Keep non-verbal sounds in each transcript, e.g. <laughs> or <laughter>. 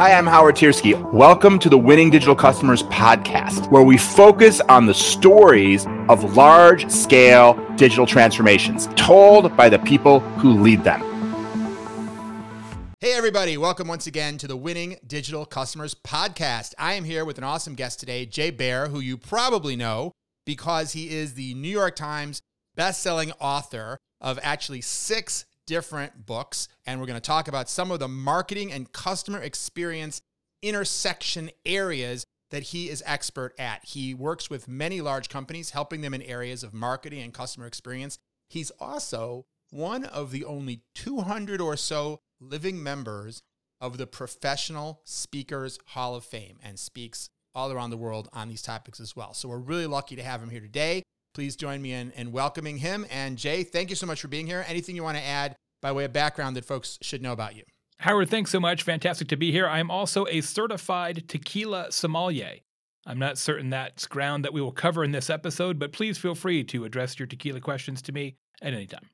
Hi, I'm Howard Tiersky. Welcome to the Winning Digital Customers podcast, where we focus on the stories of large scale digital transformations told by the people who lead them. Hey, everybody, welcome once again to the Winning Digital Customers podcast. I am here with an awesome guest today, Jay Baer, who you probably know because he is the New York Times best-selling author of actually six different books. And we're going to talk about some of the marketing and customer experience intersection areas that he is expert at. He works with many large companies, helping them in areas of marketing and customer experience. He's also one of the only 200 or so living members of the Professional Speakers Hall of Fame and speaks all around the world on these topics as well. So we're really lucky to have him here today. Please join me in, in welcoming him. And Jay, thank you so much for being here. Anything you want to add by way of background that folks should know about you? Howard, thanks so much. Fantastic to be here. I'm also a certified tequila sommelier. I'm not certain that's ground that we will cover in this episode, but please feel free to address your tequila questions to me at any time.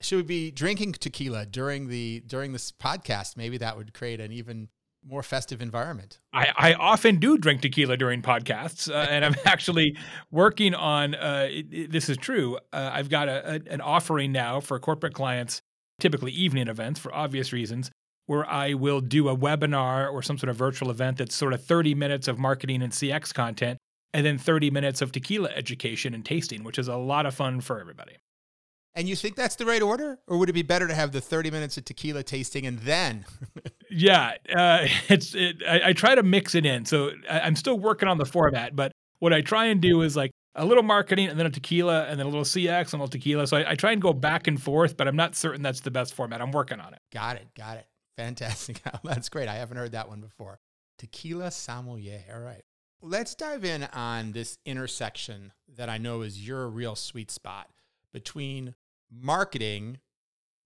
Should we be drinking tequila during the during this podcast? Maybe that would create an even more festive environment. I, I often do drink tequila during podcasts, uh, and I'm <laughs> actually working on. Uh, it, it, this is true. Uh, I've got a, a, an offering now for corporate clients typically evening events for obvious reasons, where I will do a webinar or some sort of virtual event that's sort of 30 minutes of marketing and CX content, and then 30 minutes of tequila education and tasting, which is a lot of fun for everybody. And you think that's the right order, or would it be better to have the 30 minutes of tequila tasting and then? <laughs> yeah, uh, <laughs> it's. It, I, I, try to mix it in, so I, I'm still working on the format. But what I try and do is like a little marketing and then a tequila and then a little CX and a little tequila. So I, I, try and go back and forth, but I'm not certain that's the best format. I'm working on it. Got it. Got it. Fantastic. <laughs> that's great. I haven't heard that one before. Tequila sommelier. All right. Let's dive in on this intersection that I know is your real sweet spot between marketing,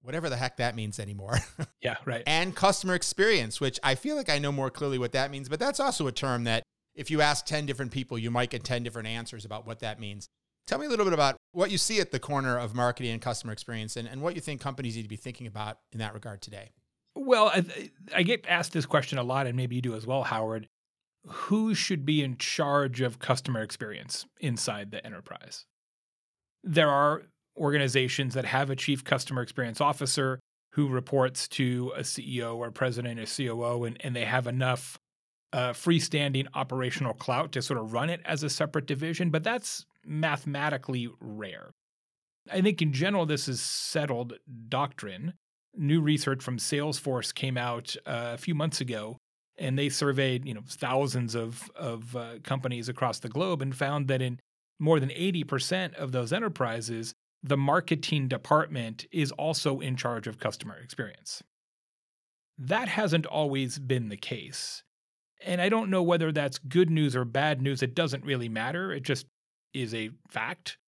whatever the heck that means anymore. <laughs> yeah, right. And customer experience, which I feel like I know more clearly what that means, but that's also a term that if you ask 10 different people, you might get 10 different answers about what that means. Tell me a little bit about what you see at the corner of marketing and customer experience and, and what you think companies need to be thinking about in that regard today. Well, I, I get asked this question a lot, and maybe you do as well, Howard. Who should be in charge of customer experience inside the enterprise? There are organizations that have a chief customer experience officer who reports to a CEO or president or COO, and, and they have enough uh, freestanding operational clout to sort of run it as a separate division, but that's mathematically rare. I think in general, this is settled doctrine. New research from Salesforce came out uh, a few months ago, and they surveyed you know thousands of of uh, companies across the globe and found that in more than 80% of those enterprises, the marketing department is also in charge of customer experience. That hasn't always been the case. And I don't know whether that's good news or bad news. It doesn't really matter. It just is a fact.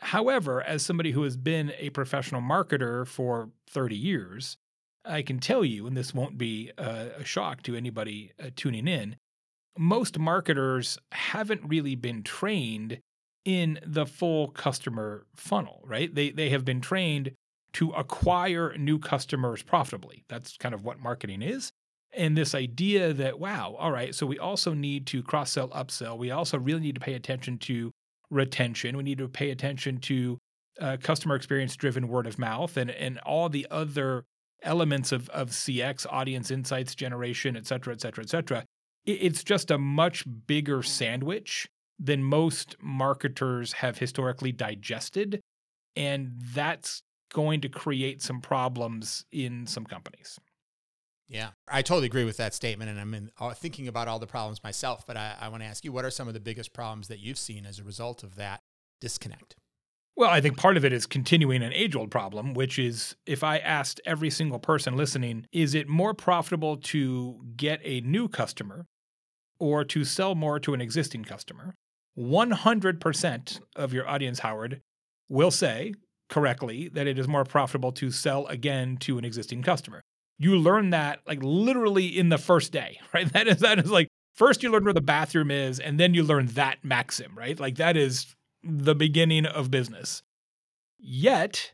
However, as somebody who has been a professional marketer for 30 years, I can tell you, and this won't be a, shock to anybody uh, tuning in, most marketers haven't really been trained in the full customer funnel, right? They, they have been trained to acquire new customers profitably. That's kind of what marketing is and this idea that wow all right so we also need to cross sell upsell we also really need to pay attention to retention we need to pay attention to uh, customer experience driven word of mouth and and all the other elements of of cx audience insights generation et cetera et cetera et cetera it's just a much bigger sandwich than most marketers have historically digested and that's going to create some problems in some companies yeah, I totally agree with that statement. And I'm in, uh, thinking about all the problems myself. But I, I want to ask you what are some of the biggest problems that you've seen as a result of that disconnect? Well, I think part of it is continuing an age old problem, which is if I asked every single person listening, is it more profitable to get a new customer or to sell more to an existing customer? 100% of your audience, Howard, will say correctly that it is more profitable to sell again to an existing customer you learn that like literally in the first day, <laughs> right? That is that is like first you learn where the bathroom is and then you learn that maxim, right? Like that is the beginning of business. Yet,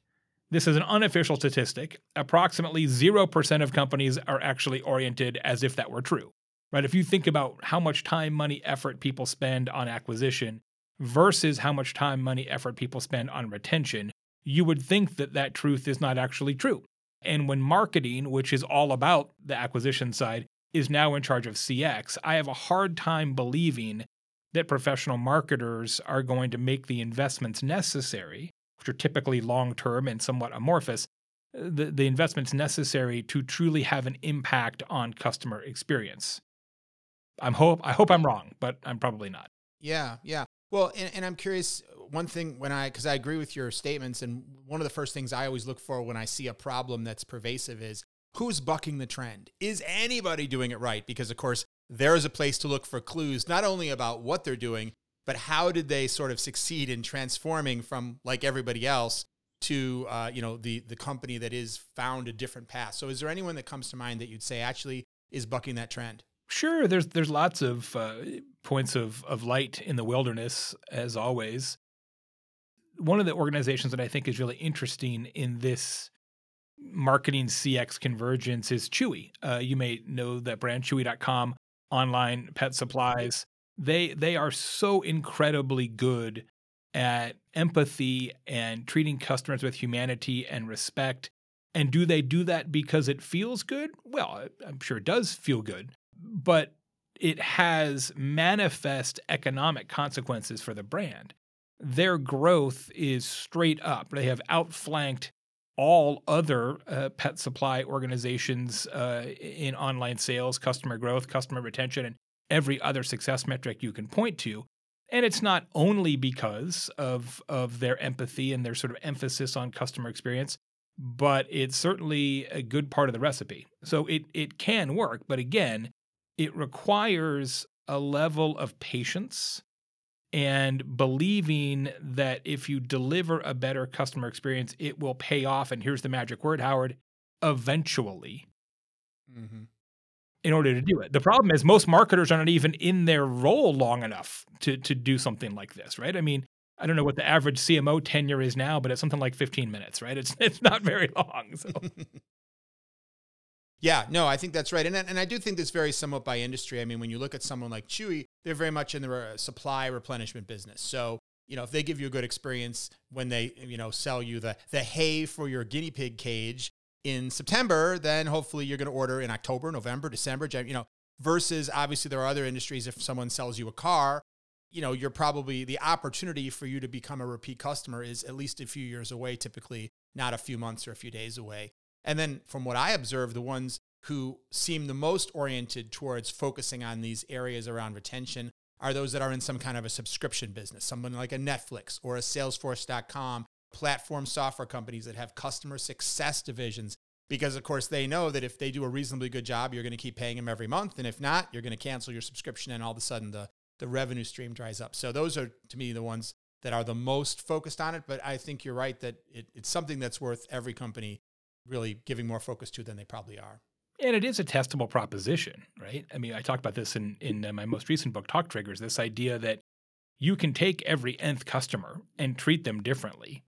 this is an unofficial statistic. Approximately 0% of companies are actually oriented as if that were true. Right? If you think about how much time, money, effort people spend on acquisition versus how much time, money, effort people spend on retention, you would think that that truth is not actually true. And when marketing, which is all about the acquisition side, is now in charge of CX, I have a hard time believing that professional marketers are going to make the investments necessary, which are typically long term and somewhat amorphous, the, the investments necessary to truly have an impact on customer experience. I'm hope I hope I'm wrong, but I'm probably not. Yeah, yeah. Well, and, and I'm curious. One thing when I, because I agree with your statements, and one of the first things I always look for when I see a problem that's pervasive is who's bucking the trend? Is anybody doing it right? Because of course, there is a place to look for clues, not only about what they're doing, but how did they sort of succeed in transforming from like everybody else to uh, you know the the company that is found a different path. So, is there anyone that comes to mind that you'd say actually is bucking that trend? Sure, there's there's lots of uh, points of of light in the wilderness, as always. One of the organizations that I think is really interesting in this marketing CX convergence is Chewy. Uh, you may know that brand Chewy.com, online pet supplies. They they are so incredibly good at empathy and treating customers with humanity and respect. And do they do that because it feels good? Well, I'm sure it does feel good but it has manifest economic consequences for the brand. Their growth is straight up. They have outflanked all other uh, pet supply organizations uh, in online sales, customer growth, customer retention, and every other success metric you can point to. And it's not only because of, of their empathy and their sort of emphasis on customer experience, but it's certainly a good part of the recipe. So it, it can work. But again, it requires a level of patience and believing that if you deliver a better customer experience, it will pay off. And here's the magic word, Howard eventually. Mm-hmm. In order to do it, the problem is most marketers are not even in their role long enough to to do something like this, right? I mean, I don't know what the average CMO tenure is now, but it's something like 15 minutes, right? It's <laughs> it's not very long. So <laughs> Yeah, no, I think that's right. And, and I do think this varies somewhat by industry. I mean, when you look at someone like Chewy, they're very much in the supply replenishment business. So, you know, if they give you a good experience when they, you know, sell you the, the hay for your guinea pig cage in September, then hopefully you're going to order in October, November, December, you know, versus obviously there are other industries. If someone sells you a car, you know, you're probably the opportunity for you to become a repeat customer is at least a few years away, typically not a few months or a few days away. And then from what I observe, the ones who seem the most oriented towards focusing on these areas around retention are those that are in some kind of a subscription business, someone like a Netflix or a Salesforce.com, platform software companies that have customer success divisions. Because, of course, they know that if they do a reasonably good job, you're going to keep paying them every month. And if not, you're going to cancel your subscription and all of a sudden the, the revenue stream dries up. So, those are to me the ones that are the most focused on it. But I think you're right that it, it's something that's worth every company really giving more focus to than they probably are. And it is a testable proposition, right? I mean, I talked about this in in uh, my most recent book, Talk Triggers. This idea that you can take every nth customer and treat them differently,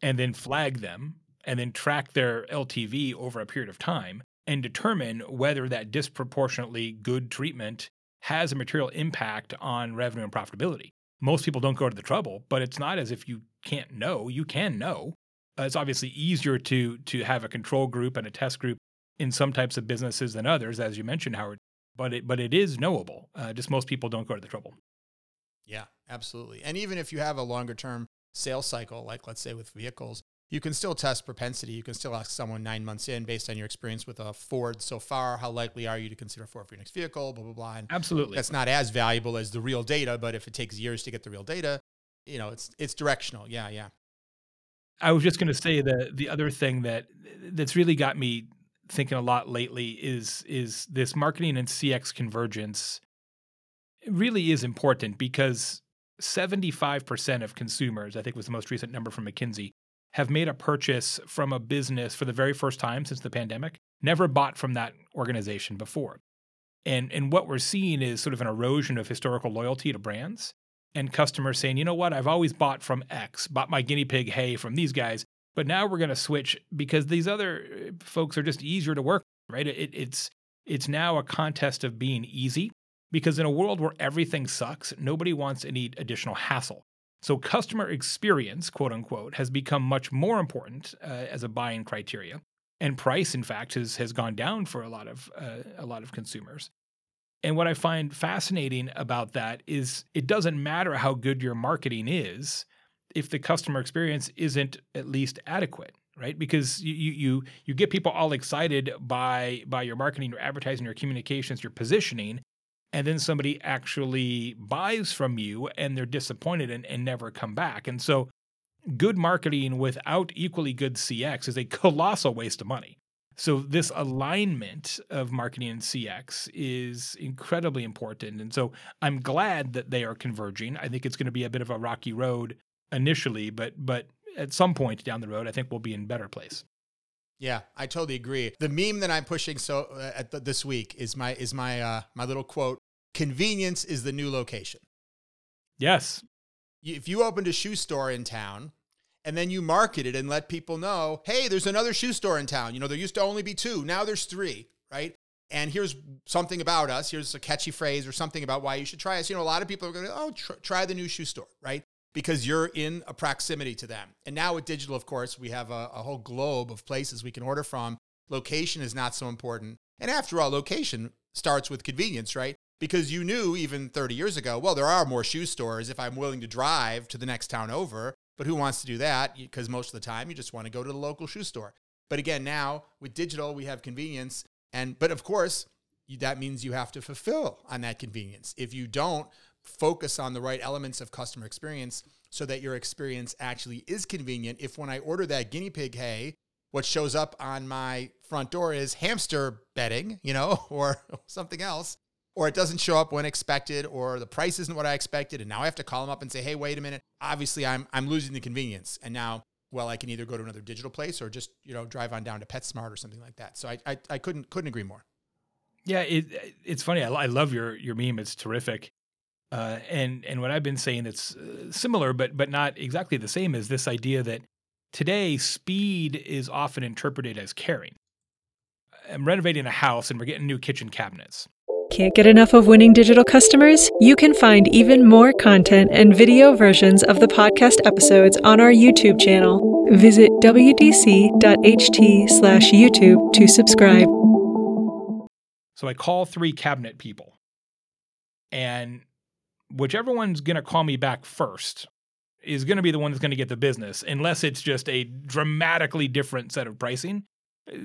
and then flag them, and then track their LTV over a period of time, and determine whether that disproportionately good treatment has a material impact on revenue and profitability. Most people don't go to the trouble, but it's not as if you can't know. You can know. Uh, it's obviously easier to to have a control group and a test group in some types of businesses than others, as you mentioned, Howard. But it but it is knowable. Uh, just most people don't go to the trouble. Yeah, absolutely. And even if you have a longer term sales cycle, like let's say with vehicles, you can still test propensity. You can still ask someone nine months in, based on your experience with a Ford so far, how likely are you to consider Ford for your next vehicle? Blah blah blah. And Absolutely, that's not as valuable as the real data. But if it takes years to get the real data, you know, it's it's directional. Yeah, yeah. I was just going to say that the other thing that that's really got me thinking a lot lately is is this marketing and CX convergence really is important because 75% of consumers, I think was the most recent number from McKinsey, have made a purchase from a business for the very first time since the pandemic, never bought from that organization before. And and what we're seeing is sort of an erosion of historical loyalty to brands and customers saying, "You know what? I've always bought from X, bought my guinea pig hay from these guys, but now we're going to switch because these other uh, folks are just easier to work, right? It, it's It's now a contest of being easy because in a world where everything sucks, nobody wants any additional hassle. So, customer experience, quote unquote, has become much more important uh, as a buying criteria. And price, in fact, has, has gone down for a lot of uh, a lot of consumers. And what I find fascinating about that is it doesn't matter how good your marketing is if the customer experience isn't at least adequate, right? Because you you you get people all excited by by your marketing, your advertising, your communications, your positioning, and then somebody actually buys from you and they're disappointed and, and never come back. And so good marketing without equally good CX is a <laughs> colossal waste of money. So this alignment of marketing and CX is incredibly important. And so I'm glad that they are converging. I think it's going to be a bit of a rocky road initially, but but at some point down the road, I think we'll be in better place. Yeah, I totally agree. The meme that I'm pushing so uh, at the, this week is my is my uh, my little quote: "Convenience is the new location." Yes. If you opened a shoe store in town and then you market it and let people know, "Hey, there's another shoe store in town. You know, there used to only be two, now there's three, right?" And here's something about us. Here's a catchy phrase or something about why you should try us. You know, a lot of people are going to, "Oh, tr- try the new shoe store," right? because you're in a proximity to them. And now with digital, of course, we have a, a, whole globe of places we can order from. Location is not so important. And after all, location starts with convenience, right? Because you knew even 30 years ago, well, there are more shoe stores if I'm willing to drive to the next town over. But who wants to do that? Because most of the time you just want to go to the local shoe store. But again, now with digital, we have convenience. And, but of course, that means you have to fulfill on that convenience. If you don't, focus on the right elements of customer experience so that your experience actually is convenient. If when I order that guinea pig hay, what shows up on my front door is hamster bedding, you know, <laughs> or something else, or it doesn't show up when expected, or the price isn't what I expected, and now I have to call them up and say, "Hey, wait a minute." Obviously, I'm I'm losing the convenience, and now, well, I can either go to another digital place or just you know drive on down to PetSmart or something like that. So I I, I couldn't couldn't agree more. Yeah, it, it's funny. I, I love your your meme. It's terrific. Uh, and and what I've been saying that's uh, similar, but but not exactly the same, is this idea that today speed is often interpreted as caring. I'm renovating a house and we're getting new kitchen cabinets. Can't get enough of winning digital customers? You can find even more content and video versions of the podcast episodes on our YouTube channel. Visit wdc.ht/youtube to subscribe. So I call three cabinet people, and whichever one's going to call me back first is going to be the one that's going to get the business, unless it's just a dramatically different set of pricing.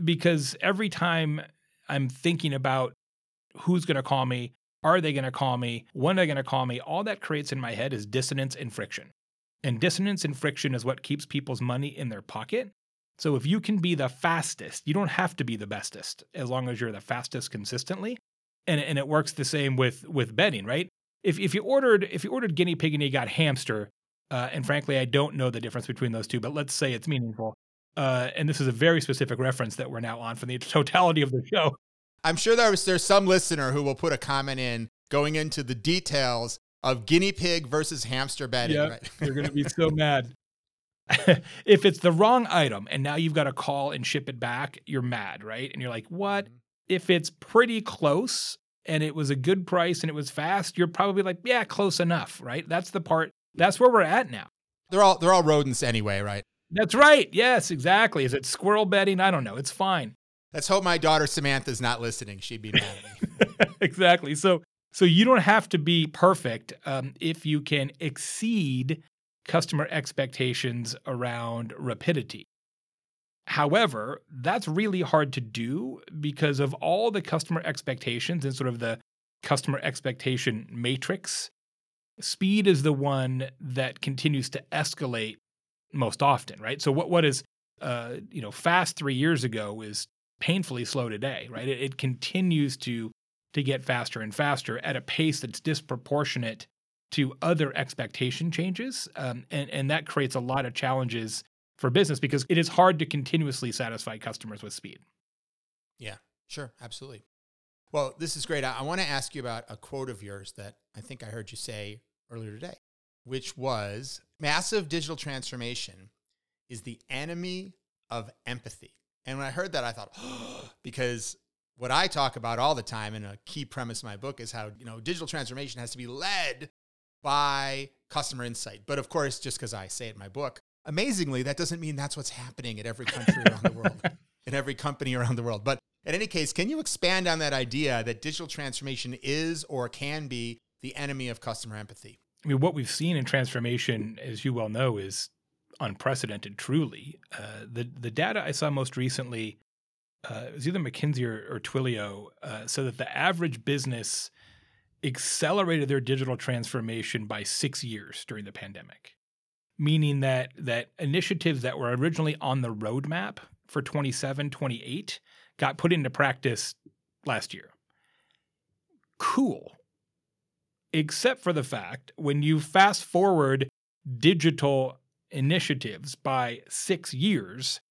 Because every time I'm thinking about who's going to call me, are they going to call me, when are they going to call me, all that creates in my head is dissonance and friction. And dissonance and friction is what keeps people's money in their pocket. So if you can be the fastest, you don't have to be the bestest as long as you're the fastest consistently. And, and it works the same with with bedding, right? if if you ordered if you ordered guinea pig and you got hamster, uh, and frankly, I don't know the difference between those two, but let's say it's meaningful. Uh, and this is a very specific reference that we're now on for the <laughs> totality of the show. I'm sure there's there's some listener who will put a comment in going into the details of guinea pig versus hamster bedding. Yeah, right? they're going to be <laughs> so mad. <laughs> if it's the wrong item and now you've got to call and ship it back, you're mad, right? And you're like, what? Mm-hmm. If it's pretty close and it was a good price and it was fast, you're probably like, yeah, close enough, right? That's the part. That's where we're at now. They're all they're all rodents anyway, right? That's right. Yes, exactly. Is it squirrel bedding? I don't know. It's fine. Let's hope my daughter Samantha's not listening. She'd be mad at me. <laughs> exactly. So so you don't have to be perfect um, if you can exceed customer expectations around rapidity. However, that's really hard to do because of all the customer expectations and sort of the customer expectation matrix. Speed is the one that continues to escalate most often, right? So what what is uh, you know fast three years ago is painfully slow today, right? It, it continues to to get faster and faster at a pace that's disproportionate to other expectation changes, um, and and that creates a lot of challenges for business because it is hard to continuously satisfy customers with speed. Yeah, sure, absolutely. Well, this is great. I, I want to ask you about a quote of yours that I think I heard you say earlier today, which was massive digital transformation is the enemy of empathy. And when I heard that, I thought, oh, <gasps> because what I talk about all the time, and a key premise of my book is how you know digital transformation has to be led by customer insight. But of course, just because I say it in my book, amazingly, that doesn't mean that's what's happening at every country around the world, <laughs> in every company around the world. But in any case, can you expand on that idea that digital transformation is or can be the enemy of customer empathy? I mean, what we've seen in transformation, as you well know, is unprecedented. Truly, uh, the the data I saw most recently uh, was either McKinsey or, or Twilio, uh, so that the average business accelerated their digital transformation by six years during the pandemic, meaning that that initiatives that were originally on the roadmap for 27, 28 got put into practice last year. Cool. Except for the fact when you fast forward digital initiatives by six years,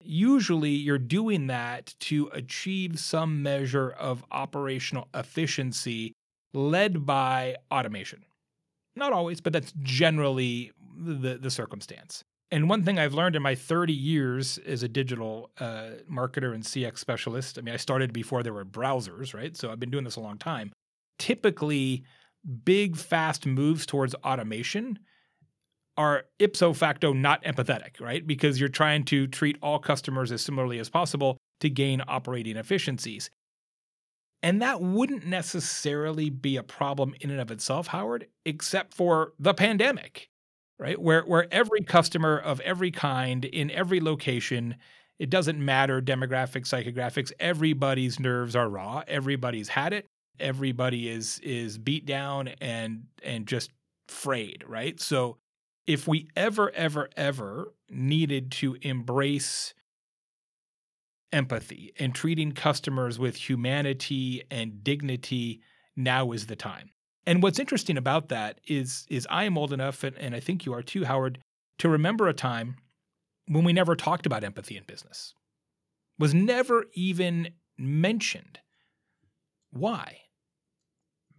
Usually, you're doing that to achieve some measure of operational efficiency led by automation. Not always, but that's generally the, the circumstance. And one thing I've learned in my 30 years as a digital uh, marketer and CX specialist, I mean, I started before there were browsers, right? So I've been doing this a long time. Typically, big, fast moves towards automation are ipso facto not empathetic, right? Because you're trying to treat all customers as similarly as possible to gain operating efficiencies. And that wouldn't necessarily be a problem in and of itself, Howard, except for the pandemic, right? Where, where every customer of every kind in every location, it doesn't matter demographics, psychographics, everybody's nerves are raw. Everybody's had it. Everybody is is beat down and and just frayed, right? So if we ever, ever, ever needed to embrace empathy and treating customers with humanity and dignity, now is the time. And what's interesting about that is, is I am old enough, and, and I think you are too, Howard, to remember a time when we never talked about empathy in business. Was never even mentioned. Why?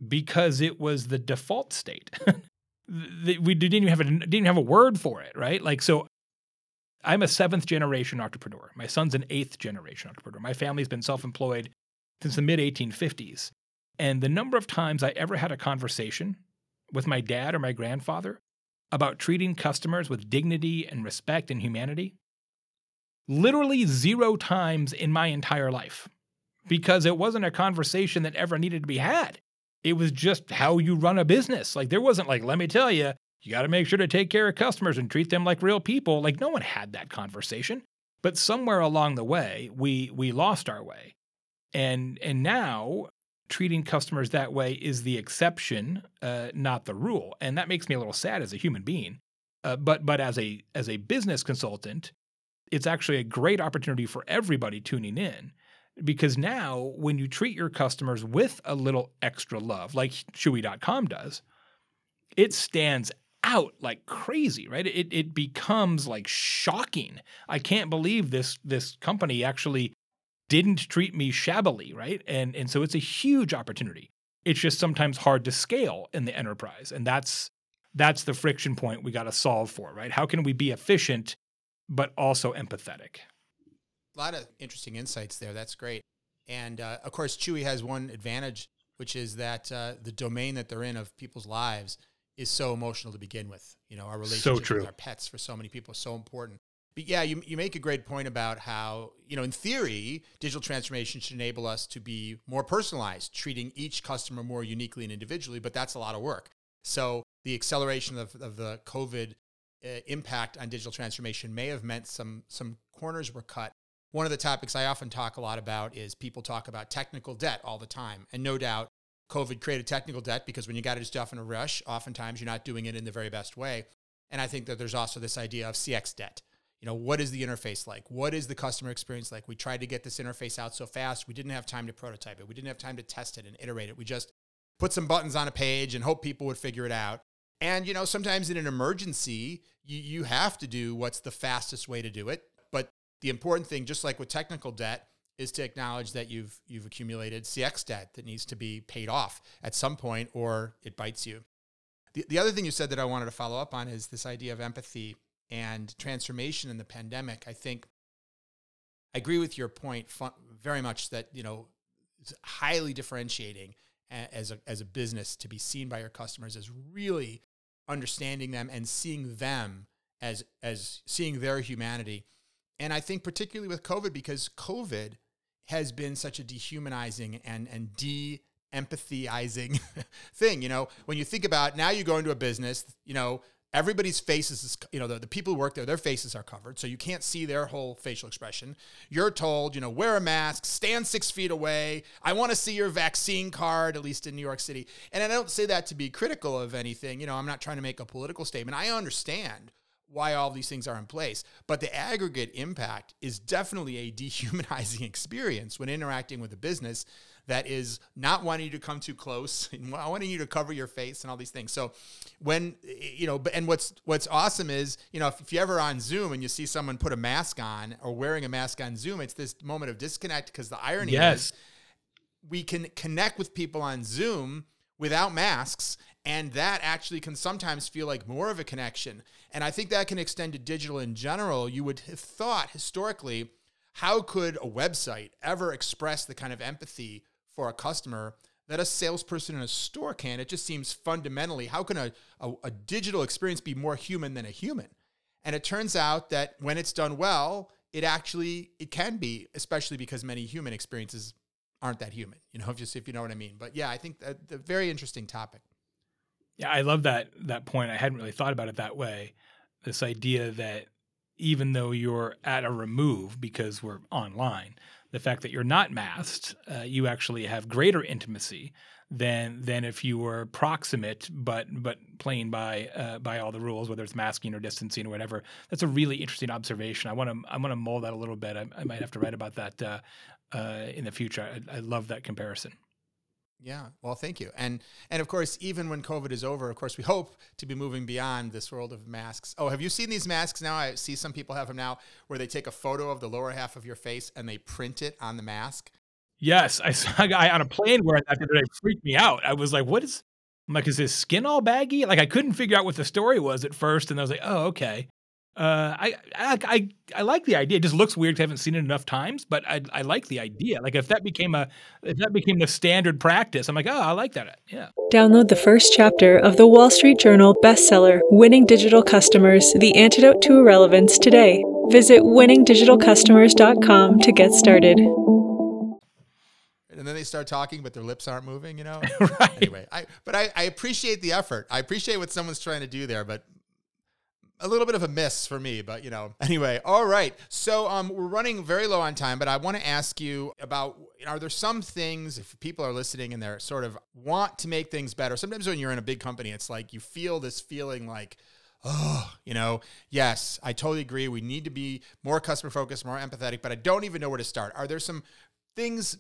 Because it was the default state. <laughs> we didn't even have a didn't have a word for it, right? Like so I'm a seventh generation entrepreneur. My son's an eighth generation entrepreneur. My family's been self-employed since the mid 1850s. And the number of times I ever had a conversation with my dad or my grandfather about treating customers with dignity and respect and humanity, literally zero times in my entire life because it wasn't a conversation that ever needed to be had. It was just how you run a business. Like there wasn't like, let me tell you, you got to make sure to take care of customers and treat them like real people. Like no one had that conversation. But somewhere along the way, we we lost our way. And and now treating customers that way is the exception, uh, not the rule. And that makes me a little sad as a human being. Uh, but but as a as a business consultant, it's actually a great opportunity for everybody tuning in because now when you treat your customers with a little extra love, like Chewy.com does, it stands out like crazy, right? It it becomes like shocking. I can't believe this this company actually didn't treat me shabbily, right? And and so it's a huge opportunity. It's just sometimes hard to scale in the enterprise, and that's that's the friction point we got to solve for, right? How can we be efficient but also empathetic? A lot of interesting insights there. That's great. And uh, of course, Chewy has one advantage, which is that uh, the domain that they're in of people's lives is so emotional to begin with. You know, our relationship so with our pets for so many people is so important. But yeah, you, you make a great point about how, you know, in theory, digital transformation should enable us to be more personalized, treating each customer more uniquely and individually, but that's a lot of work. So the acceleration of, of the COVID uh, impact on digital transformation may have meant some some corners were cut one of the topics I often talk a lot about is people talk about technical debt all the time. And no doubt, COVID created technical debt because when you got to do stuff in a rush, oftentimes you're not doing it in the very best way. And I think that there's also this idea of CX debt. You know, what is the interface like? What is the customer experience like? We tried to get this interface out so fast, we didn't have time to prototype it. We didn't have time to test it and iterate it. We just put some buttons on a page and hope people would figure it out. And, you know, sometimes in an emergency, you, you have to do what's the fastest way to do it the important thing, just like with technical debt, is to acknowledge that you've you've accumulated CX debt that needs to be paid off at some point, or it bites you. The, the other thing you said that I wanted to follow up on is this idea of empathy and transformation in the pandemic. I think I agree with your point very much that you know it's highly differentiating as a, as a business to be seen by your customers as really understanding them and seeing them as as seeing their humanity. And I think particularly with COVID, because COVID has been such a dehumanizing and and de empathizing <laughs> thing. You know, when you think about now you go into a business, you know, everybody's faces is you know the, the people who work there their faces are covered. So you can't see their whole facial expression. You're told you know wear a mask stand six feet away. I want to see your vaccine card at least in new york city. And i don't say that to be critical of anything. You know i'm not trying to make a political statement. I understand why all these things are in place. But the aggregate impact is definitely a <laughs> dehumanizing experience when interacting with a business that is not wanting you to come too close <laughs> and wanting you to cover your face and all these things. So when you know, and what's what's awesome is you know if, if you ever on Zoom and you see someone put a mask on or wearing a mask on Zoom, it's this moment of disconnect because the irony yes. is we can connect with people on Zoom without masks and that actually can sometimes feel like more of a connection and i think that can extend to digital in general you would have thought historically how could a website ever express the kind of empathy for a customer that a salesperson in a store can. It just seems fundamentally how can a, a, a, digital experience be more human than a human? And it turns out that when it's done well, it actually it can be, especially because many human experiences aren't that human. You know, <laughs> just if you know what I mean. But yeah, I think that very interesting topic. Yeah, I love that that point. I hadn't really thought about it that way. This idea that even though you're at a remove because we're online, the fact that you're not masked, uh, you actually have greater intimacy than than if you were proximate but but playing by uh, by all the rules, whether it's masking or distancing or whatever. That's a really interesting observation. I want to I want to mold that a little bit. I, I, might have to write about that uh, uh in the future. I, I love that comparison. Yeah. Well, thank you. And and of course, even when COVID is over, of course, we hope to be moving beyond this world of masks. Oh, have you seen these masks now? I see some people have them now where they take a photo of the lower half of your face and they print it on the mask. Yes, I saw a guy on a plane wearing that. Freaked me out. I was like, "What is?" I'm like, "Is his skin all baggy?" Like I couldn't figure out what the story was at first, and I was like, "Oh, okay." Uh, I, I, I I like the idea. It just looks weird. I haven't seen it enough times, but I I like the idea. Like if that became a if that became the standard practice, I'm like, oh, I like that. Yeah. Download the first chapter of the Wall Street Journal bestseller, "Winning Digital Customers: The Antidote to Irrelevance" today. Visit winningdigitalcustomers.com to get started. And then they start talking, but their lips aren't moving. You know. <laughs> right. Anyway, I but I, I appreciate the effort. I appreciate what someone's trying to do there, but a little bit of a miss for me, but you know. Anyway, all right. So um, we're running very low on time, but I want to ask you about: Are there some things if people are listening and they're sort of want to make things better? Sometimes when you're in a big company, it's like you feel this feeling like. Oh, you know, yes, I totally agree. We need to be more customer focused, more empathetic, but I don't even know where to start. Are there some things,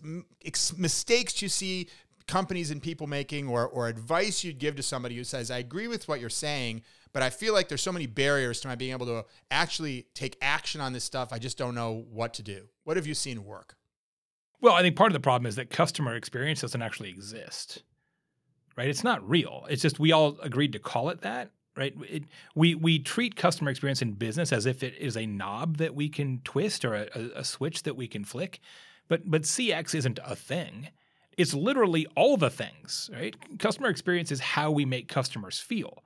mistakes you see companies and people making, or, or advice you'd give to somebody who says, I agree with what you're saying, but I feel like there's so many barriers to my being able to actually take action on this stuff. I just don't know what to do. What have you seen work? Well, I think part of the problem is that customer experience doesn't actually exist, right? It's not real. It's just we all agreed to call it that, right? It, we we treat customer experience in business as if it is a knob that we can twist or a, a switch that we can flick, but but CX isn't a thing. It's literally all the things, right? Customer experience is how we make customers feel.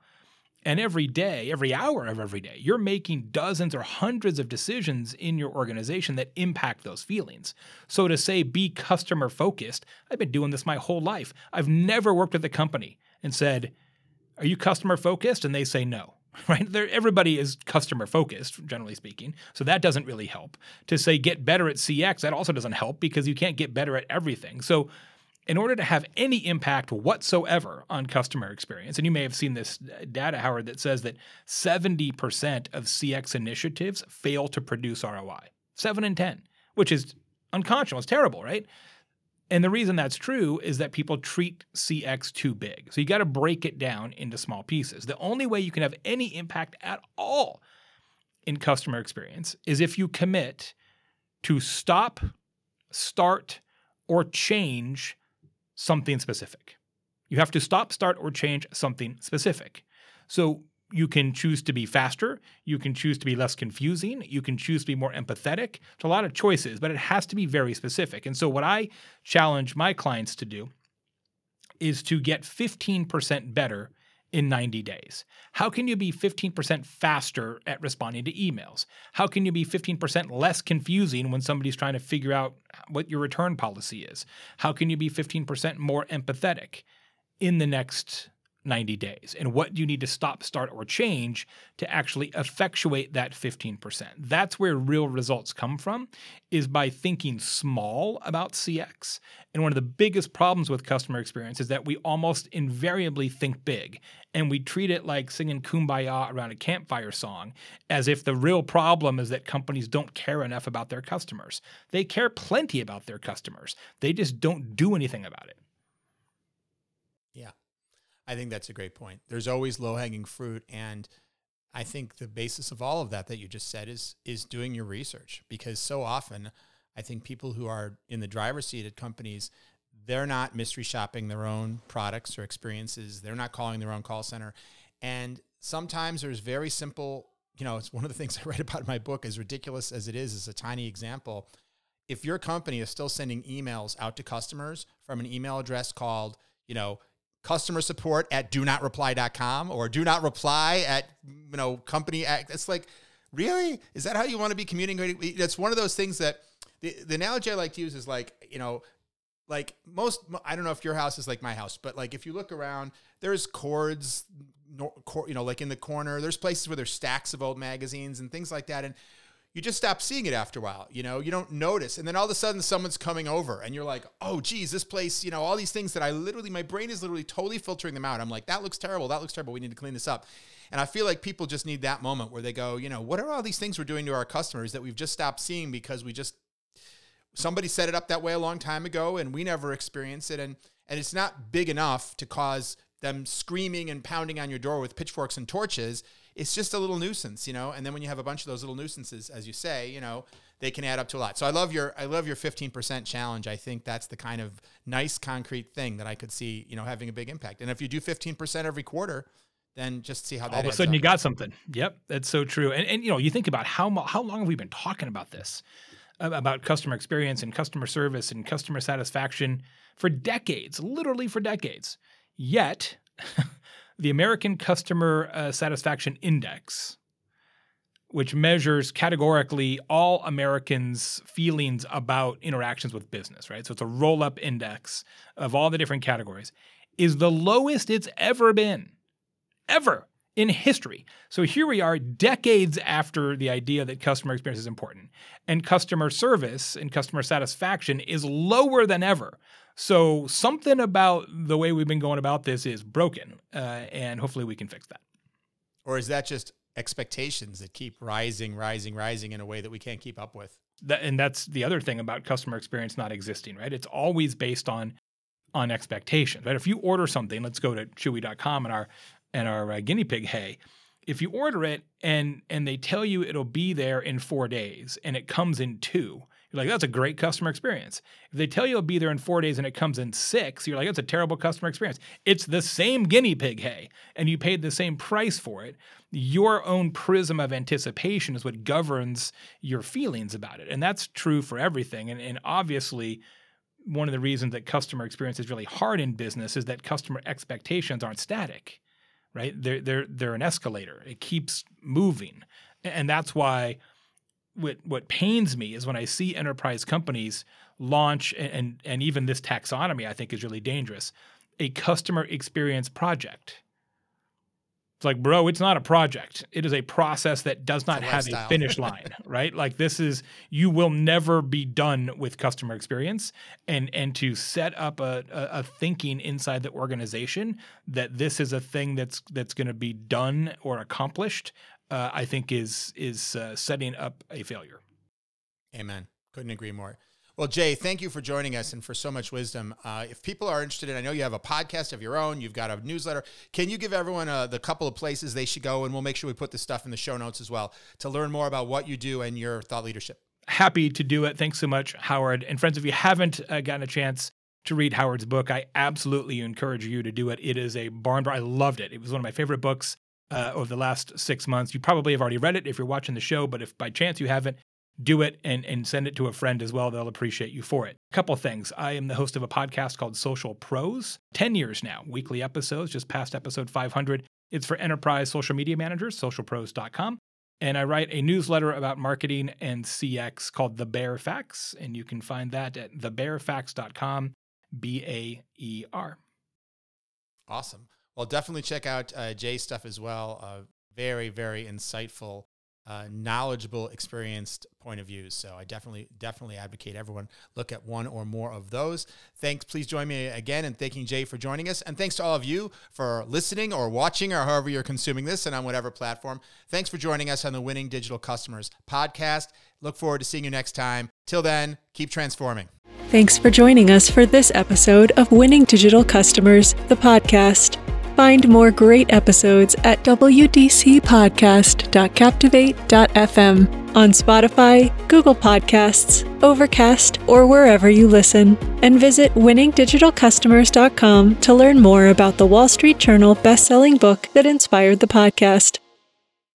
And every day, every hour of every day, you're making dozens or hundreds of decisions in your organization that impact those feelings. So to say be customer focused, I've been doing this my whole life. I've never worked at the company and said, Are you customer focused? And they say no. <laughs> Right? They're, everybody is customer focused, generally speaking. So that doesn't really help. To say get better at CX, that also doesn't help because you can't get better at everything. So in order to have any impact whatsoever on customer experience, and you may have seen this data, Howard, that says that 70% of CX initiatives fail to produce ROI. Seven in 10, which is unconscionable. It's terrible, right? And the reason that's true is that people treat CX too big. So you got to break it down into small pieces. The only way you can have any impact at all in customer experience is if you commit to stop, start, or change something specific. You have to stop, start, or change something specific. So you can choose to be faster. You can choose to be less confusing. You can choose to be more empathetic. There's a lot of choices, but it has to be very specific. And so, what I challenge my clients to do is to get 15% better in 90 days? How can you be 15% faster at responding to emails? How can you be 15% less confusing when somebody's trying to figure out what your return policy is? How can you be 15% more empathetic in the next 90 days? And what do you need to stop, start, or change to actually effectuate that 15%? That's where real results come from, is by thinking small about CX. And one of the biggest problems with customer experience is that we almost invariably think big and we treat it like singing kumbaya around a campfire song as if the real problem is that companies don't care enough about their customers. They care plenty about their customers, they just don't do anything about it. I think that's a great point. There's always low hanging fruit, and I think the basis of all of that that you just said is is doing your research because so often I think people who are in the driver's seat at companies they're not mystery shopping their own products or experiences. They're not calling their own call center. And sometimes there's very simple, you know, it's one of the <laughs> things I write about in my book, as ridiculous as it is, is a tiny example. If your company is still sending emails out to customers from an email address called, you know, customer support at do not reply.com or do not reply at you know company act it's like really? Is that how you want to be communicating? It's one of those things that the, the analogy i like to use is like you know like most i don't know if your house is like my house but like if you look around there's cords you know like in the corner there's places where there's stacks of old magazines and things like that. And you just stop seeing it after a while. You know, you don't notice. And then all of a sudden someone's coming over and you're like, oh, geez, this place, you know, all these things that I literally, my brain is literally totally filtering them out. I'm like, that looks terrible. That looks terrible. We need to clean this up. And I feel like people just need that moment where they go, you know, what are all these things we're doing to our customers that we've just stopped seeing because we just, somebody set it up that way a long time ago and we never experienced it. And, and it's not big enough to cause them screaming and pounding on your door with pitchforks and torches it's just a little nuisance, you know. And then when you have a bunch of those little nuisances, as you say, you know, they can add up to a lot. So I love your I love your 15% challenge. I think that's the kind of nice concrete thing that I could see, you know, having a big impact. And if you do 15% every quarter, then just see how that all of a sudden up. you got something. Yep, that's so true. And and you know, you think about how how long have we been talking about this? About customer experience and customer service and customer satisfaction for decades, literally for decades. Yet <laughs> the American Customer uh, Satisfaction Index, which measures categorically all Americans' feelings about interactions with business, right? So it's a roll up index of all the different categories, is the lowest it's ever been, ever in history. So here we are, decades after the idea that customer experience is important, and customer service and customer satisfaction is lower than ever. So something about the way we've been going about this is broken, uh, and hopefully we can fix that. Or is that just expectations that keep rising, rising, rising in a way that we can't keep up with? That, and that's the other thing about customer experience not existing, right? It's always based on on expectations, right? If you order something, let's go to chewy.com and our and our uh, guinea pig hay. If you order it and and they tell you it'll be there in 4 days and it comes in 2, you're like, that's a great customer experience. If they tell you it'll be there in four days and it comes in six, you're like, that's a terrible customer experience. It's the same guinea pig hay, and you paid the same price for it. Your own prism of anticipation is what governs your feelings about it. And that's true for everything. And, and obviously, one of the reasons that customer experience is really hard in business is that customer expectations aren't static, right? They're, they're, they're an escalator, it keeps moving. And that's why what what pains me is when I see enterprise companies launch and and even this taxonomy I think is really dangerous. A customer experience project. It's like, bro, it's not a project. It is a process that does not a have lifestyle. a finish line, <laughs> right? Like this is you will never be done with customer experience, and and to set up a, a, a thinking inside the organization that this is a thing that's that's going to be done or accomplished uh, I think is is uh, setting up a failure. Amen. Couldn't agree more. Well, Jay, thank you for joining us and for so much wisdom. Uh, if people are interested in, I know you have a podcast of your own, you've got a newsletter. Can you give everyone uh, the couple of places they should go? And we'll make sure we put this stuff in the show notes as well to learn more about what you do and your thought leadership. Happy to do it. Thanks so much, Howard. And friends, if you haven't uh, gotten a chance to read Howard's book, I absolutely encourage you to do it. It is a barn burner. I loved it. It was one of my favorite books uh, over the last six months. You probably have already read it if you're watching the show, but if by chance you haven't, do it and, and send it to a friend as well. They'll appreciate you for it. A couple things. I am the host of a podcast called Social Pros, 10 years now, weekly episodes, just past episode 500. It's for enterprise social media managers, socialpros.com. And I write a newsletter about marketing and CX called The Baer Facts, and you can find that at thebaerfacts.com, B A E R. Awesome. Well, definitely check out uh, Jay's stuff as well. Uh, very, very insightful uh, knowledgeable, experienced point of views. So I definitely, definitely advocate everyone look at one or more of those. Thanks. Please join me again in thanking Jay for joining us. And thanks to all of you for listening or watching or however you're consuming this and on whatever platform. Thanks for joining us on the Winning Digital Customers podcast. Look forward to seeing you next time. Till then, keep transforming. Thanks for joining us for this episode of Winning Digital Customers, the podcast. Find more great episodes at wdcpodcast.captivate.fm on Spotify, Google Podcasts, Overcast, or wherever you listen. And visit winningdigitalcustomers.com to learn more about the Wall Street Journal best-selling book that inspired the podcast.